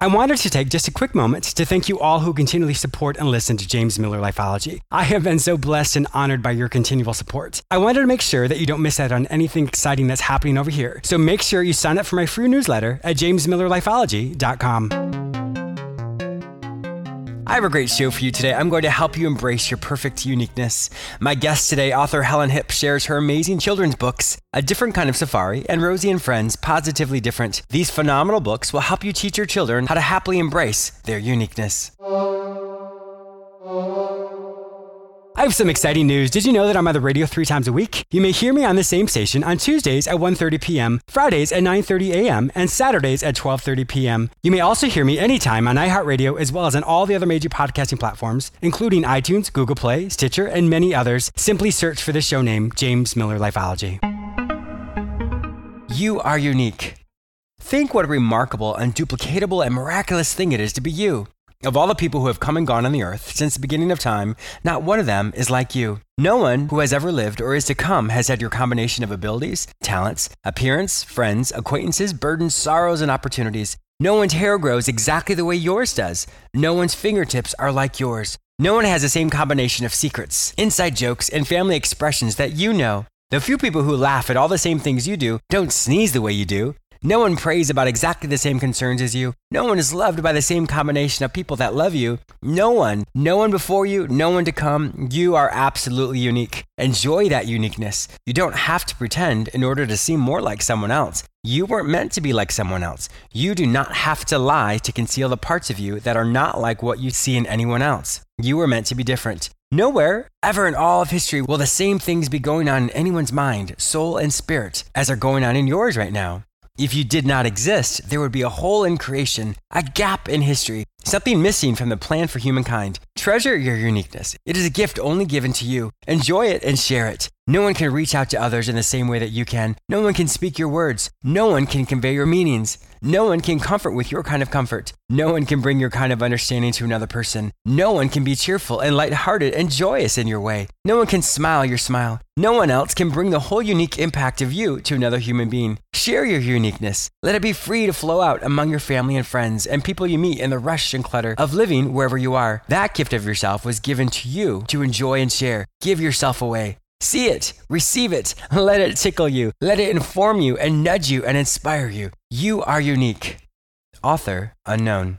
I wanted to take just a quick moment to thank you all who continually support and listen to James Miller Lifeology. I have been so blessed and honored by your continual support. I wanted to make sure that you don't miss out on anything exciting that's happening over here. So make sure you sign up for my free newsletter at jamesmillerlifeology.com. I have a great show for you today. I'm going to help you embrace your perfect uniqueness. My guest today, author Helen Hipp, shares her amazing children's books, A Different Kind of Safari, and Rosie and Friends, Positively Different. These phenomenal books will help you teach your children how to happily embrace their uniqueness. Have some exciting news. Did you know that I'm on the radio three times a week? You may hear me on the same station on Tuesdays at 1.30 p.m., Fridays at 9.30 a.m., and Saturdays at 12.30 p.m. You may also hear me anytime on iHeartRadio as well as on all the other major podcasting platforms, including iTunes, Google Play, Stitcher, and many others. Simply search for the show name, James Miller Lifeology. You are unique. Think what a remarkable, unduplicatable, and miraculous thing it is to be you. Of all the people who have come and gone on the earth since the beginning of time, not one of them is like you. No one who has ever lived or is to come has had your combination of abilities, talents, appearance, friends, acquaintances, burdens, sorrows, and opportunities. No one's hair grows exactly the way yours does. No one's fingertips are like yours. No one has the same combination of secrets, inside jokes, and family expressions that you know. The few people who laugh at all the same things you do don't sneeze the way you do. No one prays about exactly the same concerns as you. No one is loved by the same combination of people that love you. No one, no one before you, no one to come. You are absolutely unique. Enjoy that uniqueness. You don't have to pretend in order to seem more like someone else. You weren't meant to be like someone else. You do not have to lie to conceal the parts of you that are not like what you see in anyone else. You were meant to be different. Nowhere, ever in all of history, will the same things be going on in anyone's mind, soul, and spirit as are going on in yours right now. If you did not exist, there would be a hole in creation, a gap in history, something missing from the plan for humankind. Treasure your uniqueness. It is a gift only given to you. Enjoy it and share it. No one can reach out to others in the same way that you can. No one can speak your words. No one can convey your meanings. No one can comfort with your kind of comfort. No one can bring your kind of understanding to another person. No one can be cheerful and lighthearted and joyous in your way. No one can smile your smile. No one else can bring the whole unique impact of you to another human being. Share your uniqueness. Let it be free to flow out among your family and friends and people you meet in the rush and clutter of living wherever you are. That gift of yourself was given to you to enjoy and share. Give yourself away. See it, receive it, let it tickle you, let it inform you and nudge you and inspire you. You are unique. Author unknown.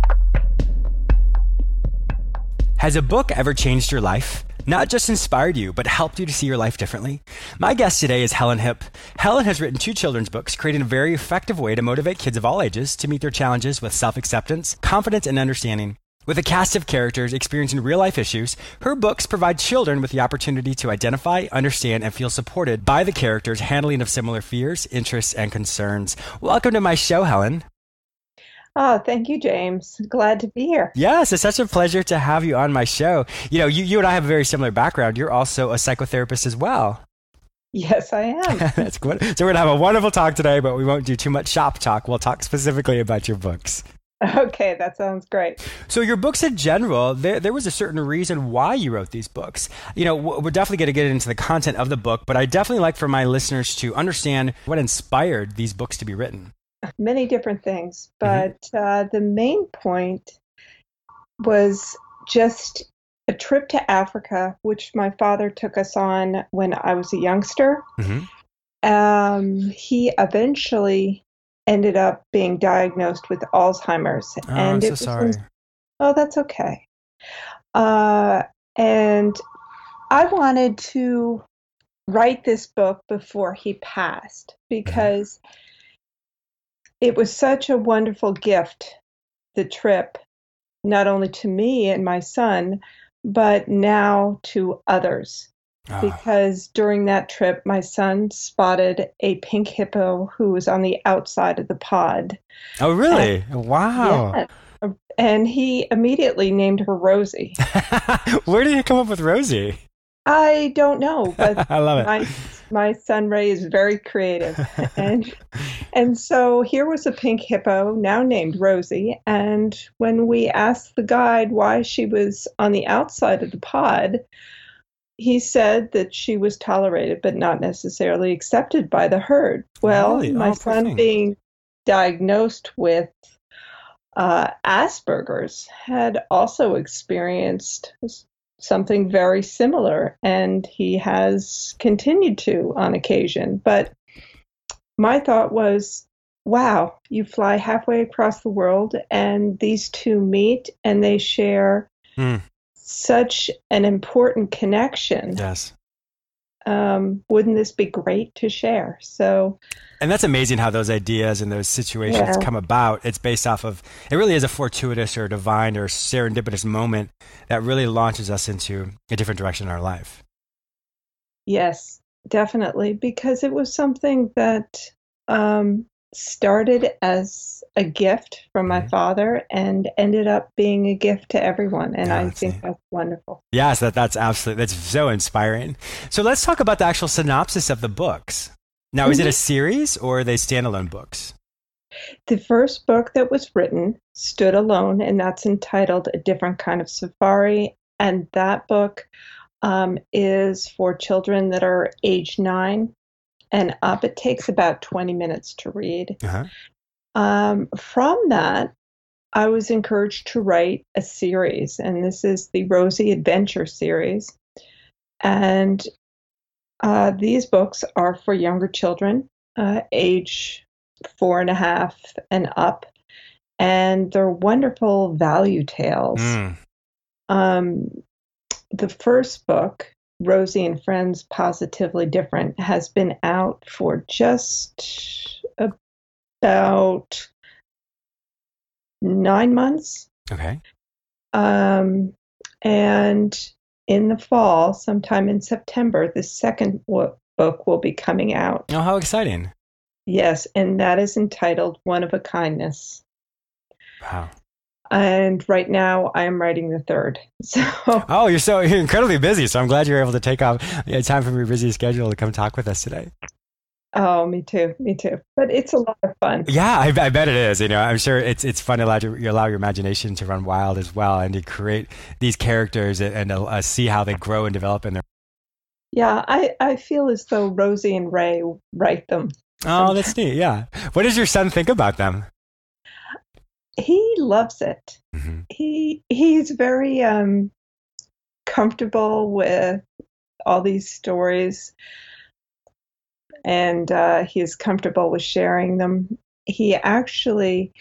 Has a book ever changed your life? not just inspired you, but helped you to see your life differently? My guest today is Helen Hipp. Helen has written two children's books, creating a very effective way to motivate kids of all ages to meet their challenges with self acceptance, confidence, and understanding. With a cast of characters experiencing real life issues, her books provide children with the opportunity to identify, understand, and feel supported by the characters' handling of similar fears, interests, and concerns. Welcome to my show, Helen. Oh, thank you, James. Glad to be here. Yes, it's such a pleasure to have you on my show. You know, you, you and I have a very similar background. You're also a psychotherapist as well. Yes, I am. That's good. So we're going to have a wonderful talk today, but we won't do too much shop talk. We'll talk specifically about your books. Okay, that sounds great. So your books in general, there, there was a certain reason why you wrote these books. You know, we're definitely going to get into the content of the book, but I definitely like for my listeners to understand what inspired these books to be written many different things, mm-hmm. but mm-hmm. uh, the main point was just a trip to Africa, which my father took us on when I was a youngster. Mm-hmm. Um, he eventually ended up being diagnosed with Alzheimer's, oh, and I'm so sorry. In, oh, that's okay. Uh, and I wanted to write this book before he passed mm-hmm. because. Mm-hmm it was such a wonderful gift, the trip, not only to me and my son, but now to others. Oh, Because during that trip, my son spotted a pink hippo who was on the outside of the pod. oh really? Wow. Yeah. And he immediately named her Rosie. Where did you come up with Rosie? I don't know, but I love it. my my son Ray is very creative, and and so here was a pink hippo now named Rosie. And when we asked the guide why she was on the outside of the pod, he said that she was tolerated but not necessarily accepted by the herd. Well, Really? my Oh, son being diagnosed with uh, Asperger's had also experienced something very similar, and he has continued to on occasion. But my thought was, wow, you fly halfway across the world, and these two meet, and they share Hmm. such an important connection. Yes. Um, wouldn't this be great to share? So, And that's amazing how those ideas and those situations Yeah. come about. It's based off of, it really is a fortuitous or divine or serendipitous moment that really launches us into a different direction in our life. Yes, definitely, because it was something that um, started as a gift from my Mhm. father and ended up being a gift to everyone, and Yeah, I think neat. that's wonderful. Yes, that, that's absolutely, that's so inspiring. So let's talk about the actual synopsis of the books. Now, is it a series or are they standalone books? The first book that was written stood alone, and that's entitled A Different Kind of Safari, and that book um, is for children that are age nine and up. It takes about 20 minutes to read. Uh-huh. Um, from that, I was encouraged to write a series, and this is the Rosie Adventure series. And uh, these books are for younger children, uh, age four and a half and up, and they're wonderful value tales. Mm. Um, the first book, Rosie and Friends Positively Different, has been out for just about nine months. Okay. Um, and in the fall, sometime in September, the second wo- book will be coming out. Oh, how exciting. Yes, and that is entitled One of a Kindness. Wow. And right now, I am writing the third. So, Oh, you're so you're incredibly busy. So I'm glad you're able to take off time from your busy schedule to come talk with us today. oh, me too, me too. But it's a lot of fun. Yeah, I, I bet it is. You know, I'm sure it's it's fun to allow you, you allow your imagination to run wild as well, and to create these characters and, and uh, see how they grow and develop in their. Yeah, I, I feel as though Rosie and Ray write them. Oh, that's neat. Yeah. What does your son think about them? He loves it. Mhm. He he's very um, comfortable with all these stories, and uh, he is comfortable with sharing them. He actually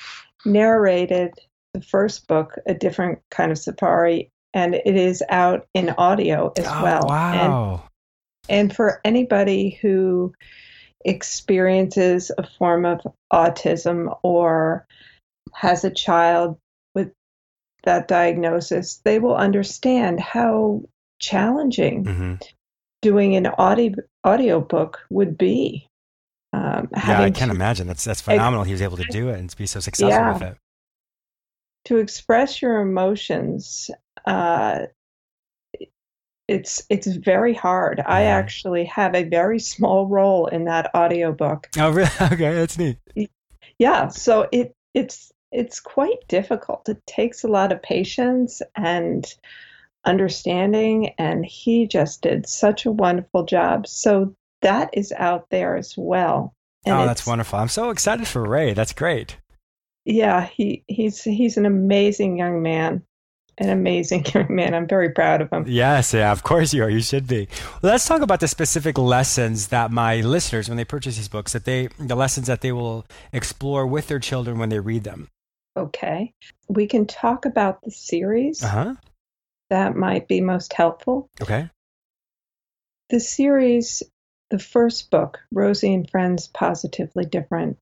narrated the first book, A Different Kind of Safari, and it is out in audio as Oh, well. And wow. And for anybody who experiences a form of autism or has a child with that diagnosis, they will understand how challenging hmm doing an audio audiobook would be. Um, Yeah, I can't imagine. That's that's phenomenal. He was able to do it and be so successful Yeah. with it. to express your emotions. Uh, it's it's very hard. I actually have a very small role in that audiobook. Oh, really? Okay, that's neat. yeah so it it's it's quite difficult it takes a lot of patience and understanding and he just did such a wonderful job so that is out there as well and oh, that's wonderful. I'm so excited for Ray. That's great. yeah he he's he's an amazing young man an amazing young man i'm very proud of him Yes, yeah, of course you are. You should be. Well, let's talk about the specific lessons that my listeners, when they purchase these books, that they, the lessons that they will explore with their children when they read them. okay we can talk about the series Uh huh. that might be most helpful Okay. the series, the first book, Rosie and Friends Positively Different,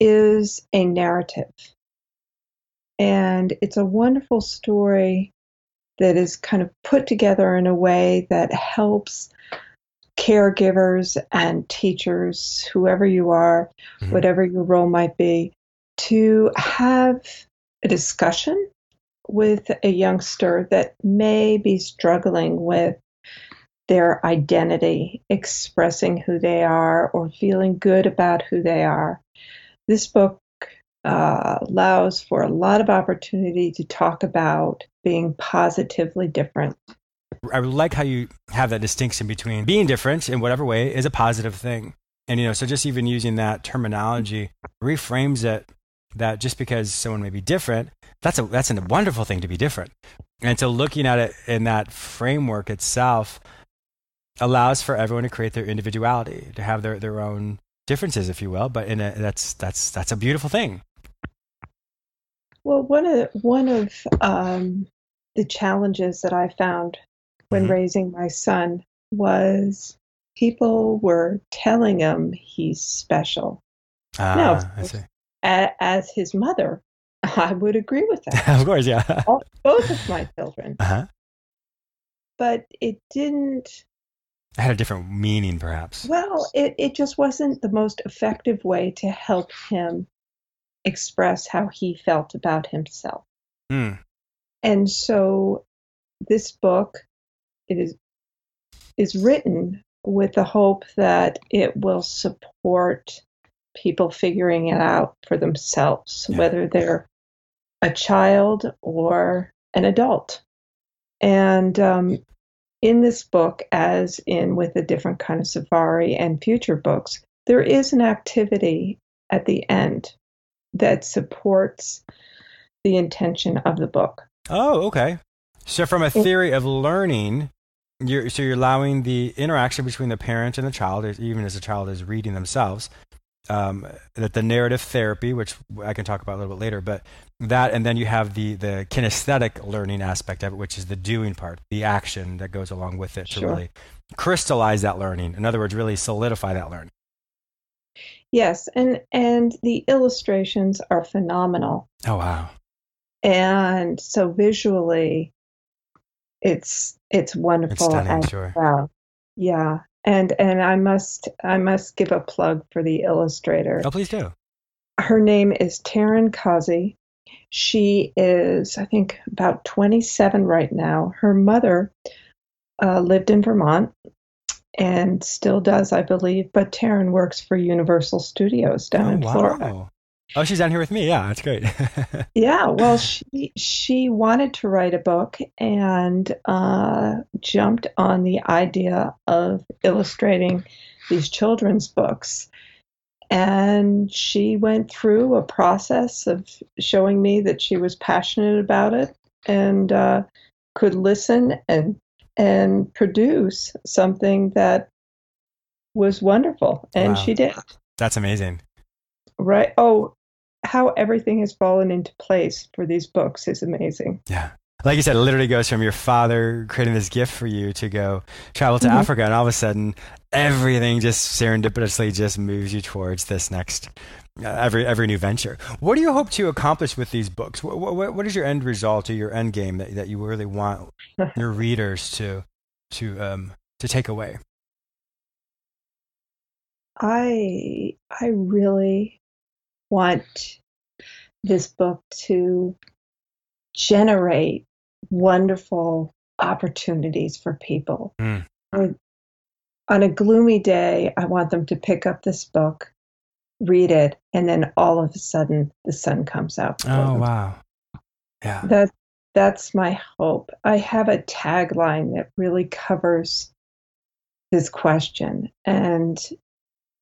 is a narrative. And it's a wonderful story that is kind of put together in a way that helps caregivers and teachers, whoever you are, mm-hmm. whatever your role might be, to have a discussion with a youngster that may be struggling with their identity, expressing who they are, or feeling good about who they are. This book uh, allows for a lot of opportunity to talk about being positively different. I like how you have that distinction between being different in whatever way is a positive thing. And, you know, so just even using that terminology reframes it that just because someone may be different, that's a, that's a wonderful thing to be different. And so looking at it in that framework itself allows for everyone to create their individuality, to have their, their own differences, if you will. But in a, that's, that's, that's a beautiful thing. Well, one of one of um, the challenges that I found when mm-hmm. raising my son was people were telling him he's special. Ah, now, I see. as his mother, I would agree with that. of course, yeah. All, both of my children. Uh-huh. But it didn't. It had a different meaning, perhaps. Well, it, it just wasn't the most effective way to help him express how he felt about himself. Mm. And so this book it is is written with the hope that it will support people figuring it out for themselves, yeah. whether they're a child or an adult. And um, in this book, as in with a different kind of safari and future books, there is an activity at the end that supports the intention of the book. Oh, okay. So, from a theory of learning, you're, so you're allowing the interaction between the parent and the child, even as the child is reading themselves, um, that the narrative therapy, which I can talk about a little bit later, but that, and then you have the the kinesthetic learning aspect of it, which is the doing part, the action that goes along with it sure. to really crystallize that learning. In other words, really solidify that learning. Yes, and and the illustrations are phenomenal. Oh wow. And so visually it's it's wonderful. It's stunning, sure. Wow. Yeah. And and I must I must give a plug for the illustrator. Oh please do. Her name is Taryn Kazi. She is, I think, about 27 right now. Her mother uh, lived in Vermont and still does, I believe. But Taryn works for Universal Studios down oh, in wow. Florida. Oh, she's down here with me. Yeah, that's great. yeah, well, she she wanted to write a book and uh, jumped on the idea of illustrating these children's books. And she went through a process of showing me that she was passionate about it and uh, could listen and and produce something that was wonderful. And wow. she did. That's amazing. Right. Oh, how everything has fallen into place for these books is amazing. Yeah. Like you said, it literally goes from your father creating this gift for you to go travel to mm-hmm. Africa, and all of a sudden, everything just serendipitously just moves you towards this next uh, every every new venture. What do you hope to accomplish with these books? What, what, what is your end result or your end game that, that you really want your readers to to um, to take away? I I really want this book to generate wonderful opportunities for people. Mm. On a gloomy day, I want them to pick up this book read it, and then all of a sudden the sun comes out. Oh, wow. Yeah. That, that's my hope. I have a tagline that really covers this question. And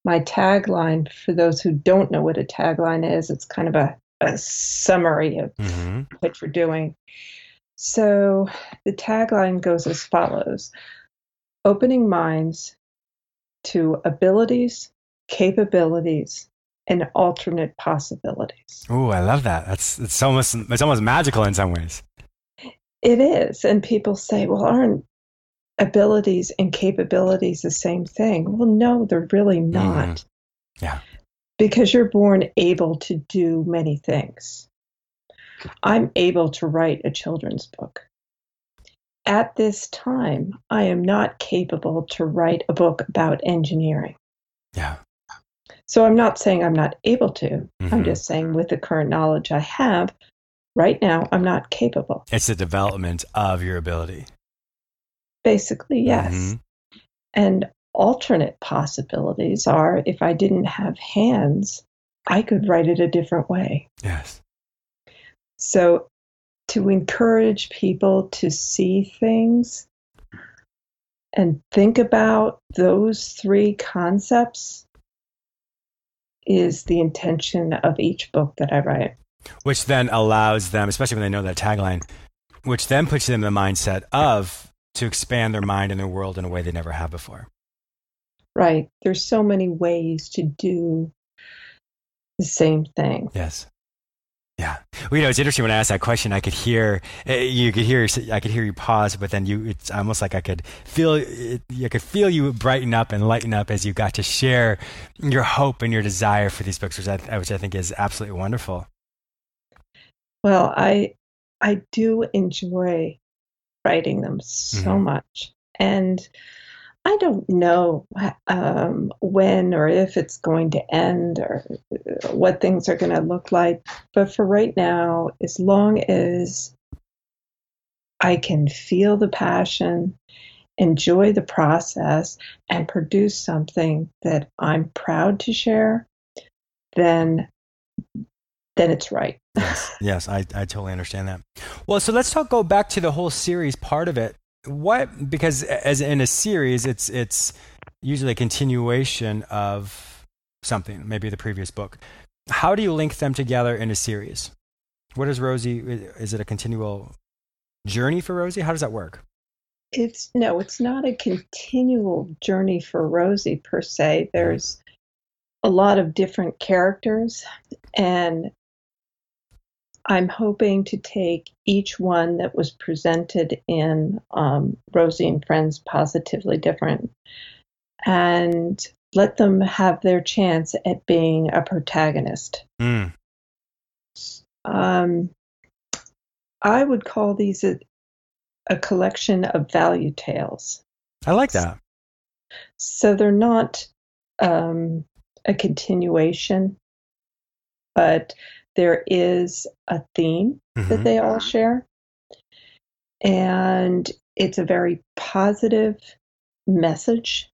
my tagline, for those who don't know what a tagline is, it's kind of a, a summary of mm-hmm. what you're doing. So the tagline goes as follows Opening minds to abilities, capabilities, and alternate possibilities. Oh, I love that. That's it's almost it's almost magical in some ways. It is, and people say, "Well, aren't abilities and capabilities the same thing?" Well, no, they're really mm-hmm. not. Mm. Yeah. Because you're born able to do many things. I'm able to write a children's book. At this time, I am not capable to write a book about engineering. Yeah. So I'm not saying I'm not able to. Mhm. I'm just saying with the current knowledge I have, right now, I'm not capable. It's the development of your ability. Basically, yes. Mhm. And alternate possibilities are if I didn't have hands, I could write it a different way. Yes. So, to encourage people to see things and think about those three concepts is the intention of each book that I write. Which then allows them, especially when they know that tagline, which then puts them in the mindset of to expand their mind and their world in a way they never have before. Right. There's so many ways to do the same thing. Yes. Yeah. Well, you know, it's interesting when I asked that question, I could hear, eh, you could hear, I could hear you pause, but then you, it's almost like I could feel, it- I could feel you brighten up and lighten up as you got to share your hope and your desire for these books, which I, which I think is absolutely wonderful. Well, I I do enjoy writing them so Mhm. much, and I don't know um, when or if it's going to end or uh, what things are going to look like. But for right now, as long as I can feel the passion, enjoy the process, and produce something that I'm proud to share, then then it's right. Yes, yes, I, I totally understand that. Well, so let's talk. Go back to the whole series part of it. What because as in a series, it's it's usually a continuation of something, maybe the previous book. How do you link them together in a series? What is Rosie? Is it a continual journey for Rosie? How does that work? It's no, it's not a continual journey for Rosie per se. There's a lot of different characters, and I'm hoping to take each one that was presented in um, Rosie and Friends Positively Different and let them have their chance at being a protagonist. Mm, Um, I would call these a, a collection of value tales. I like that. So they're not um, a continuation, but there is a theme that Mhm. they all share. And it's a very positive message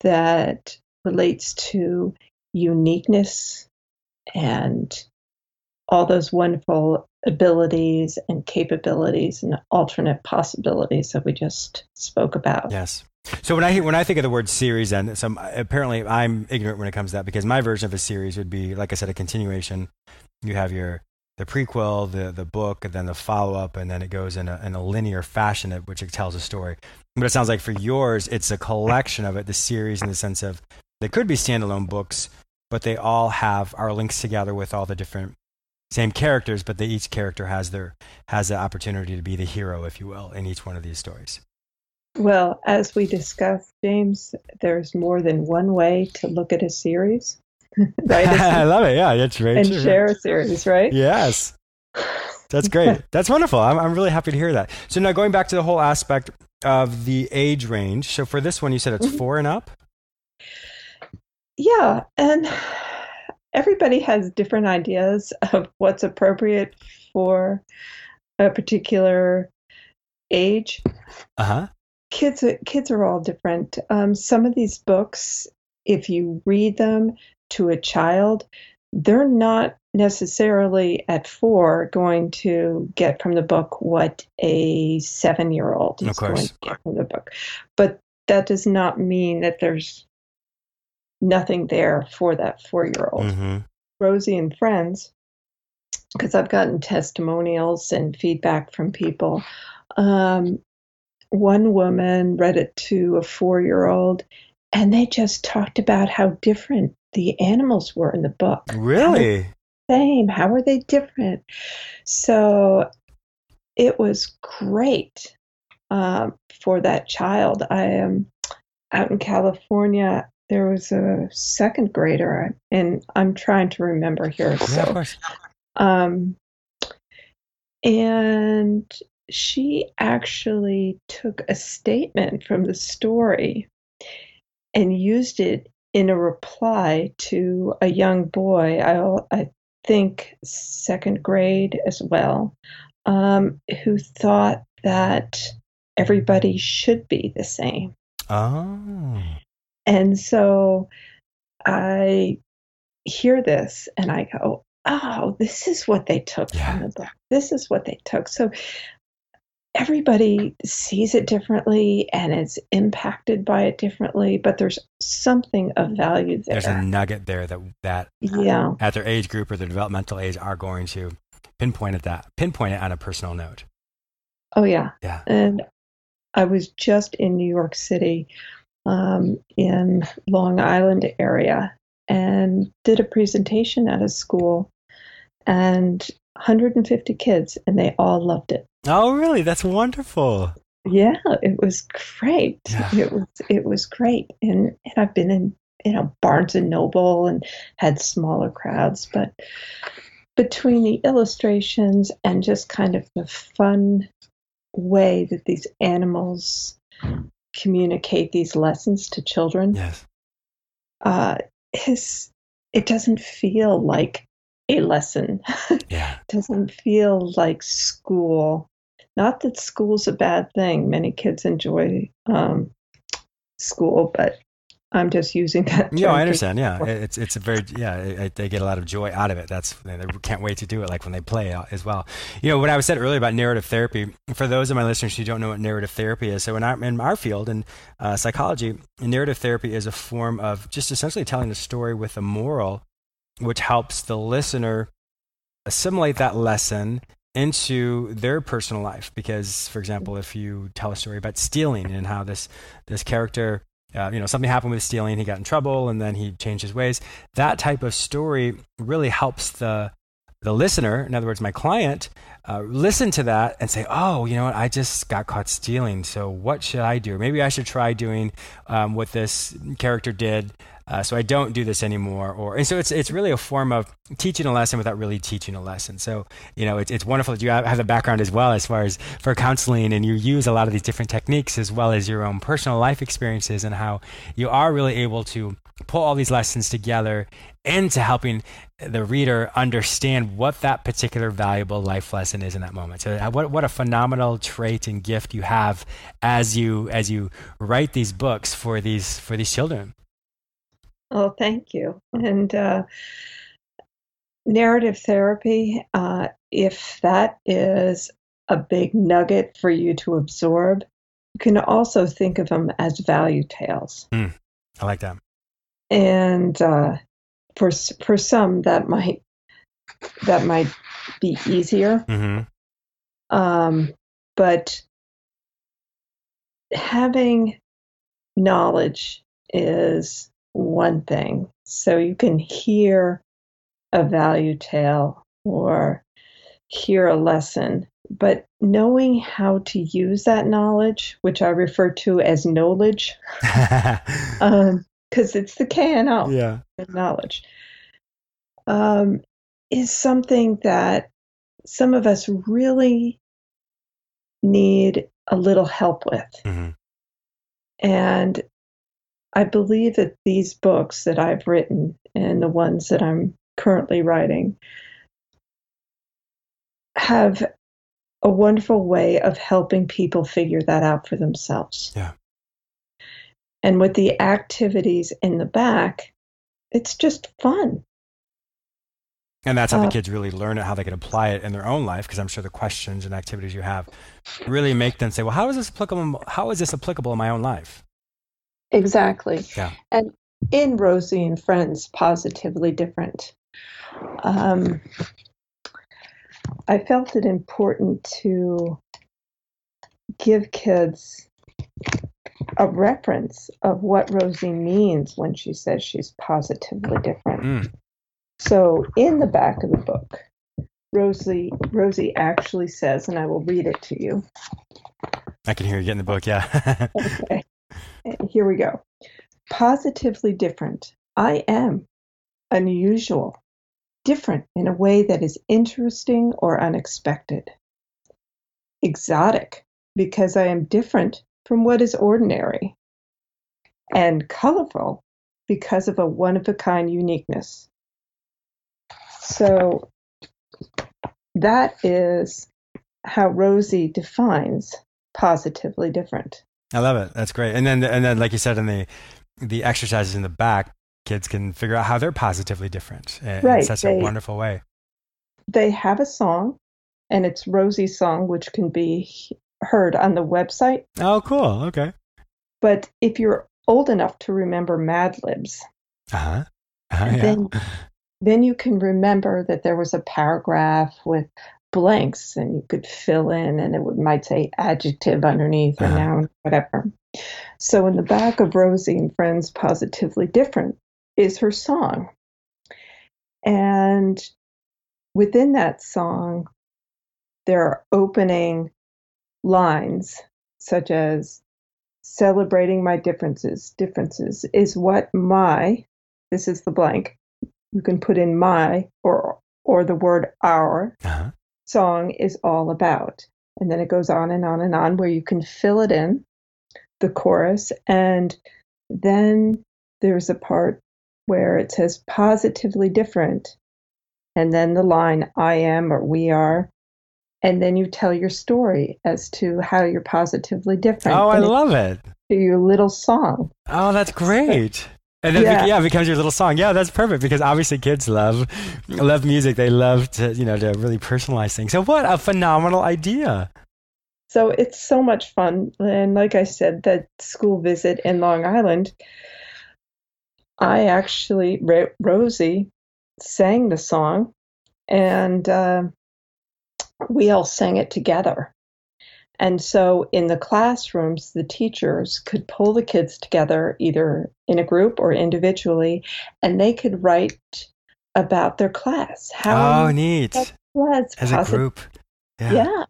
that relates to uniqueness and all those wonderful abilities and capabilities and alternate possibilities that we just spoke about. Yes. So when I when I think of the word series, and apparently I'm ignorant when it comes to that because my version of a series would be, like I said, a continuation. You have your the prequel, the the book, and then the follow up, and then it goes in a in a linear fashion, which it tells a story. But it sounds like for yours, it's a collection of it, the series, in the sense of they could be standalone books, but they all have are links together with all the different same characters, but they, each character has their has the opportunity to be the hero, if you will, in each one of these stories. Well, as we discussed, James, there's more than one way to look at a series, right? I love it. Yeah, that's very and true. share a series, right? Yes. That's great. That's wonderful. I'm, I'm really happy to hear that. So now going back to the whole aspect of the age range. So for this one, you said it's Mhm. four and up. Yeah, and everybody has different ideas of what's appropriate for a particular age. Uh huh. Kids, kids are all different. Um, some of these books, if you read them to a child, they're not necessarily at four going to get from the book what a seven-year-old is going to get from the book. But that does not mean that there's nothing there for that four-year-old. Mm-hmm. Rosie and friends, because I've gotten testimonials and feedback from people. Um, one woman read it to a four year old, and they just talked about how different the animals were in the book. Really? Same. How are they different? So it was great um, for that child. I am out in California. There was a second grader, and I'm trying to remember here. Yeah, So um, And she actually took a statement from the story and used it in a reply to a young boy, I, I think second grade as well, um, who thought that everybody should be the same. Oh. And so I hear this and I go, oh, this is what they took Yeah. from the book. This is what they took. So everybody sees it differently and is impacted by it differently, but there's something of value there. There's a nugget there that that yeah. at their age group or their developmental age are going to pinpoint at that pinpoint it on a personal note. Oh, yeah. Yeah. And I was just in New York City um, in Long Island area and did a presentation at a school and 150 kids and they all loved it. Oh, really? That's wonderful. Yeah, it was great. Yeah. It was it was great. And and I've been in you know Barnes and Noble and had smaller crowds, but between the illustrations and just kind of the fun way that these animals communicate these lessons to children, Yes. uh, is it doesn't feel like a lesson. Yeah. doesn't feel like school. Not that school's a bad thing. Many kids enjoy um, school, but I'm just using that. Yeah, I understand. Yeah, it's it's a very yeah. it- They get a lot of joy out of it. That's they can't wait to do it. Like when they play as well. You know what I was said earlier about narrative therapy. For those of my listeners who don't know what narrative therapy is, so in our in our field in uh, psychology, narrative therapy is a form of just essentially telling a story with a moral, which helps the listener assimilate that lesson into their personal life. Because for example if you tell a story about stealing and how this this character uh, you know something happened with stealing he got in trouble and then he changed his ways that type of story really helps the the listener in other words my client uh, listen to that and say oh you know what? I just got caught stealing so what should i do? Maybe i should try doing um, what this character did uh, so I don't do this anymore. Or and so it's it's really a form of teaching a lesson without really teaching a lesson. So you know it's it's wonderful that you have the background as well as far as for counseling, and you use a lot of these different techniques as well as your own personal life experiences and how you are really able to pull all these lessons together into helping the reader understand what that particular valuable life lesson is in that moment. So uh, what what a phenomenal trait and gift you have as you as you write these books for these for these children. Oh, thank you. And uh, narrative therapy, uh, if that is a big nugget for you to absorb, you can also think of them as value tales. I like that. And uh, for for some, that might that might be easier. hmm Um, but having knowledge is one thing. So you can hear a value tale or hear a lesson, but knowing how to use that knowledge, which I refer to as knowledge, because it's the K and O yeah. knowledge, um, is something that some of us really need a little help with. hmm And I believe that these books that I've written and the ones that I'm currently writing have a wonderful way of helping people figure that out for themselves. Yeah. And with the activities in the back, it's just fun. And that's how the Uh, kids really learn it, how they can apply it in their own life. Because I'm sure the questions and activities you have really make them say, "Well, how is this applicable? How is this applicable in my own life?" Exactly. Yeah. And in Rosie and Friends, positively different. Um, I felt it important to give kids a reference of what Rosie means when she says she's positively different. Mm. So in the back of the book, Rosie Rosie actually says, and I will read it to you. I can hear you getting the book. Yeah. Okay. Eh, here we go. Positively different. I am unusual, different in a way that is interesting or unexpected. exotic because I am different from what is ordinary, and colorful because of a one of a kind uniqueness. So that is how Rosie defines positively different. I love it. That's great. And then and then like you said in the the exercises in the back, kids can figure out how they're positively different in, Right, in such they- a wonderful way. They have a song, and it's Rosie's song, which can be heard on the website. Oh, cool. Okay. But if you're old enough to remember Mad Libs, Uh-huh. Uh-huh, yeah. then then you can remember that there was a paragraph with blanks and you could fill in and it would, might say adjective underneath or Uh-huh. noun whatever so in the back of rosie and friends positively different is her song and within that song there are opening lines such as celebrating my differences differences is what my this is the blank you can put in my or or the word our Uh-huh. Song is all about. And then it goes on and on and on where you can fill it in the chorus. And then there's a part where it says positively different. And then the line i am or we are. And then you tell your story as to how you're positively different. Oh, I love it. to your little song. Oh, that's great. And then yeah. Yeah. it becomes your little song. Yeah, that's perfect because obviously kids love love music. They love to, you know, to really personalize things. So what a phenomenal idea. So it's so much fun. And like I said, that school visit in Long Island, I actually, Ro- Rosie sang the song and uh, we all sang it together. And so in the classrooms, the teachers could pull the kids together either in a group or individually, and they could write about their class. How oh, neat. was As a group. Yeah. yeah.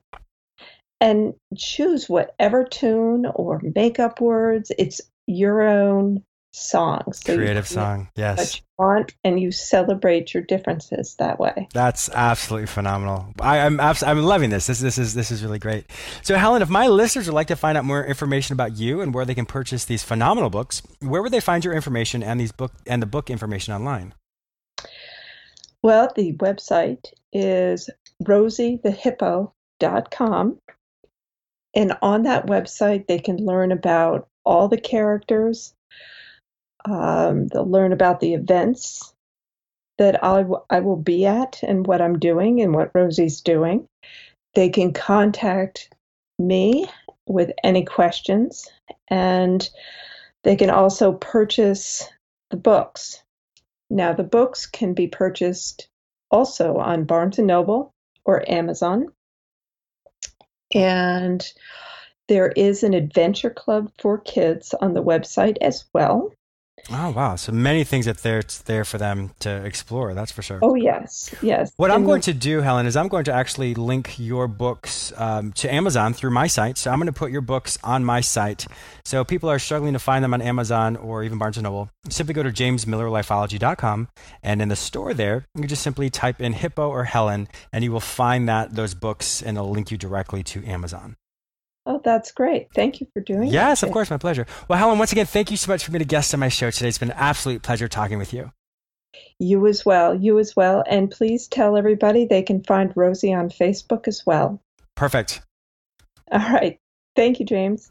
And choose whatever tune or make up words. It's your own song. So Creative song. What Yes. you want and you celebrate your differences that way. That's absolutely phenomenal. I, I'm abs- I'm loving this. This this is this is really great. So Helen, if my listeners would like to find out more information about you and where they can purchase these phenomenal books, where would they find your information and these book and the book information online? Well, the website is rosiethehippo.com. And on that website, they can learn about all the characters. Um, they'll learn about the events that I, w- I will be at and what I'm doing and what Rosie's doing. They can contact me with any questions, and they can also purchase the books. Now, the books can be purchased also on Barnes and Noble or Amazon. And there is an adventure club for kids on the website as well. Oh wow! So many things that there it's there for them to explore. That's for sure. Oh, yes, yes. What I'm going to do, Helen, is I'm going to actually link your books um, to Amazon through my site. So I'm going to put your books on my site. So people are struggling to find them on Amazon or even Barnes & Noble. Simply go to jamesmillerlifeology.com, and in the store there, you can just simply type in Hippo or Helen, and you will find that those books, and it'll link you directly to Amazon. Oh, that's great. Thank you for doing it. Yes, that. of course, my pleasure. Well, Helen, once again, thank you so much for being a guest on my show today. It's been an absolute pleasure talking with you. You as well. You as well. And please tell everybody they can find Rosie on Facebook as well. Perfect. All right. Thank you, James.